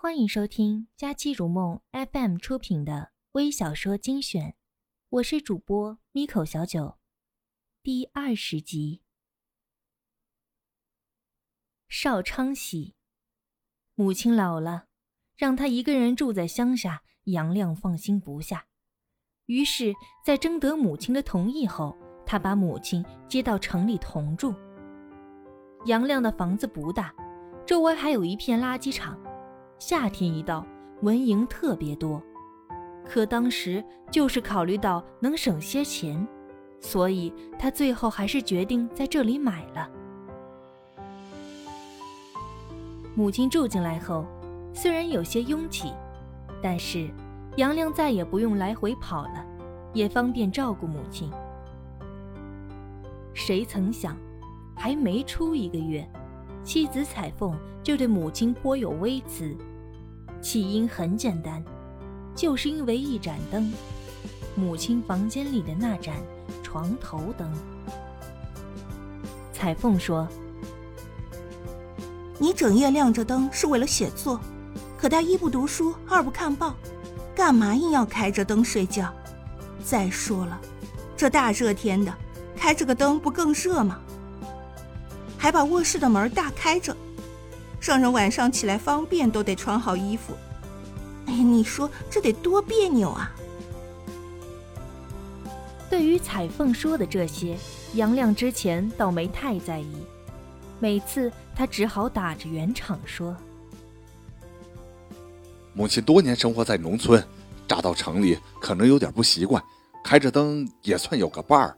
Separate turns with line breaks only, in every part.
欢迎收听佳期如梦 FM 出品的微小说精选，我是主播 Miko 小九，第二十集。邵昌喜，母亲老了，让他一个人住在乡下，杨亮放心不下。于是，在征得母亲的同意后，他把母亲接到城里同住。杨亮的房子不大，周围还有一片垃圾场。夏天一到，蚊蝇特别多，可当时就是考虑到能省些钱，所以他最后还是决定在这里买了。母亲住进来后，虽然有些拥挤，但是杨亮再也不用来回跑了，也方便照顾母亲。谁曾想，还没出一个月，妻子彩凤就对母亲颇有微词。起因很简单，就是因为一盏灯，母亲房间里的那盏床头灯。彩凤说：“
你整夜亮着灯是为了写作，可他一不读书，二不看报，干嘛硬要开着灯睡觉？再说了，这大热天的，开着个灯不更热吗？还把卧室的门大开着。”让人晚上起来方便，都得穿好衣服。哎，你说这得多别扭啊！
对于彩凤说的这些，杨亮之前倒没太在意，每次他只好打着圆场说：“
母亲多年生活在农村，乍到城里可能有点不习惯，开着灯也算有个伴儿。”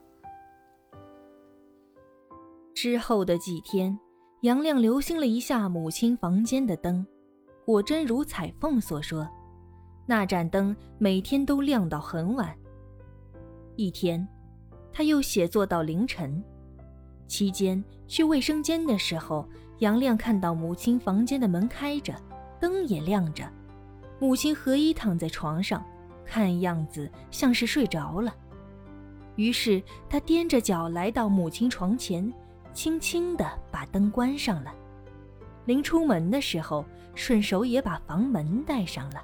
之后的几天。杨亮留心了一下母亲房间的灯，果真如彩凤所说，那盏灯每天都亮到很晚。一天，他又写作到凌晨，期间去卫生间的时候，杨亮看到母亲房间的门开着，灯也亮着，母亲合衣躺在床上，看样子像是睡着了。于是他踮着脚来到母亲床前。轻轻地把灯关上了，临出门的时候，顺手也把房门带上了。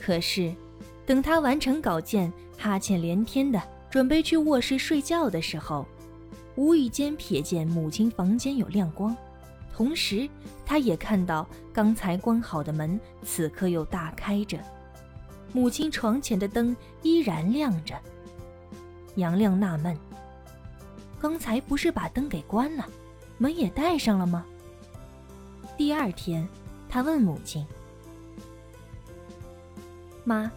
可是，等他完成稿件，哈欠连天的准备去卧室睡觉的时候，无意间瞥见母亲房间有亮光，同时他也看到刚才关好的门此刻又大开着，母亲床前的灯依然亮着。杨亮纳闷。刚才不是把灯给关了，门也带上了吗？第二天，他问母亲：“妈，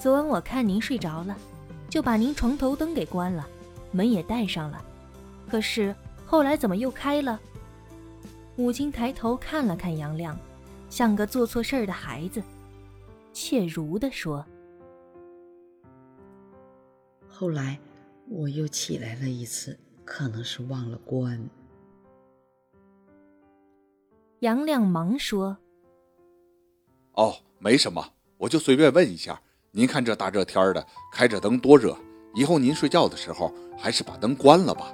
昨晚我看您睡着了，就把您床头灯给关了，门也带上了。可是后来怎么又开了？”母亲抬头看了看杨亮，像个做错事儿的孩子，怯如的说：“
后来我又起来了一次。”可能是忘了关。
杨亮忙说：“
哦，没什么，我就随便问一下。您看这大热天的，开着灯多热，以后您睡觉的时候还是把灯关了吧。”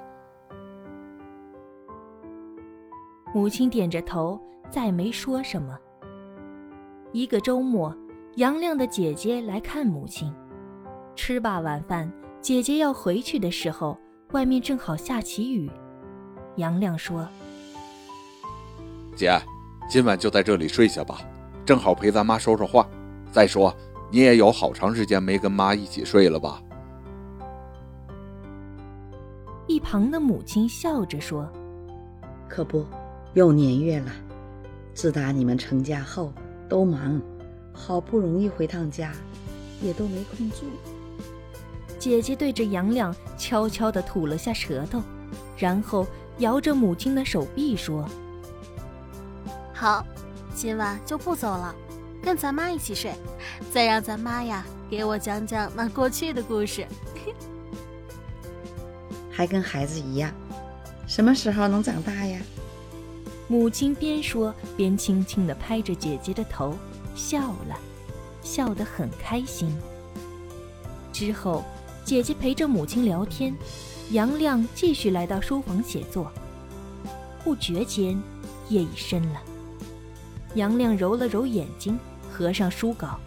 母亲点着头，再没说什么。一个周末，杨亮的姐姐来看母亲，吃罢晚饭，姐姐要回去的时候。外面正好下起雨，杨亮说：“
姐，今晚就在这里睡下吧，正好陪咱妈说说话。再说，你也有好长时间没跟妈一起睡了吧？”
一旁的母亲笑着说：“
可不，又年月了。自打你们成家后，都忙，好不容易回趟家，也都没空住。”
姐姐对着杨亮悄悄地吐了下舌头，然后摇着母亲的手臂说：“
好，今晚就不走了，跟咱妈一起睡，再让咱妈呀给我讲讲那过去的故事。”
还跟孩子一样，什么时候能长大呀？
母亲边说边轻轻地拍着姐姐的头，笑了，笑得很开心。之后。姐姐陪着母亲聊天，杨亮继续来到书房写作。不觉间，夜已深了。杨亮揉了揉眼睛，合上书稿。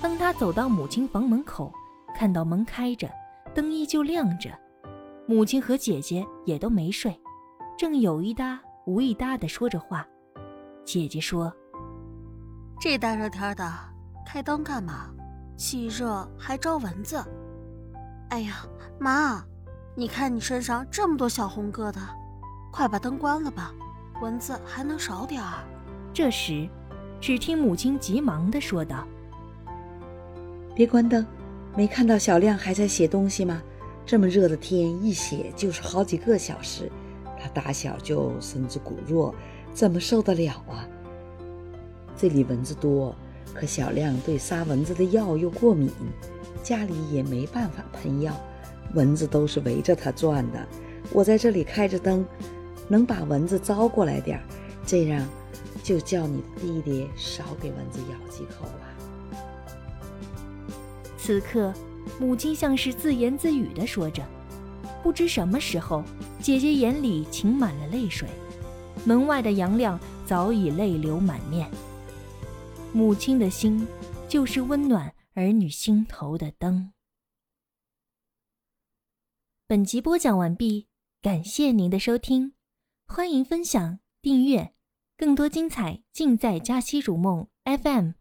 当他走到母亲房门口，看到门开着，灯依旧亮着，母亲和姐姐也都没睡，正有一搭无一搭的说着话。姐姐说：“
这大热天的，开灯干嘛？气热还招蚊子。哎呀，妈，你看你身上这么多小红疙瘩，快把灯关了吧，蚊子还能少点儿。”
这时，只听母亲急忙的说道：“
别关灯，没看到小亮还在写东西吗？这么热的天，一写就是好几个小时。他打小就身子骨弱，怎么受得了啊？这里蚊子多，可小亮对杀蚊子的药又过敏，家里也没办法喷药，蚊子都是围着他转的。我在这里开着灯，能把蚊子招过来点儿，这样。”就叫你弟弟少给蚊子咬几口了。
此刻，母亲像是自言自语的说着，不知什么时候，姐姐眼里噙满了泪水，门外的杨亮早已泪流满面。母亲的心，就是温暖儿女心头的灯。本集播讲完毕，感谢您的收听，欢迎分享、订阅。更多精彩尽在《佳期如梦》FM。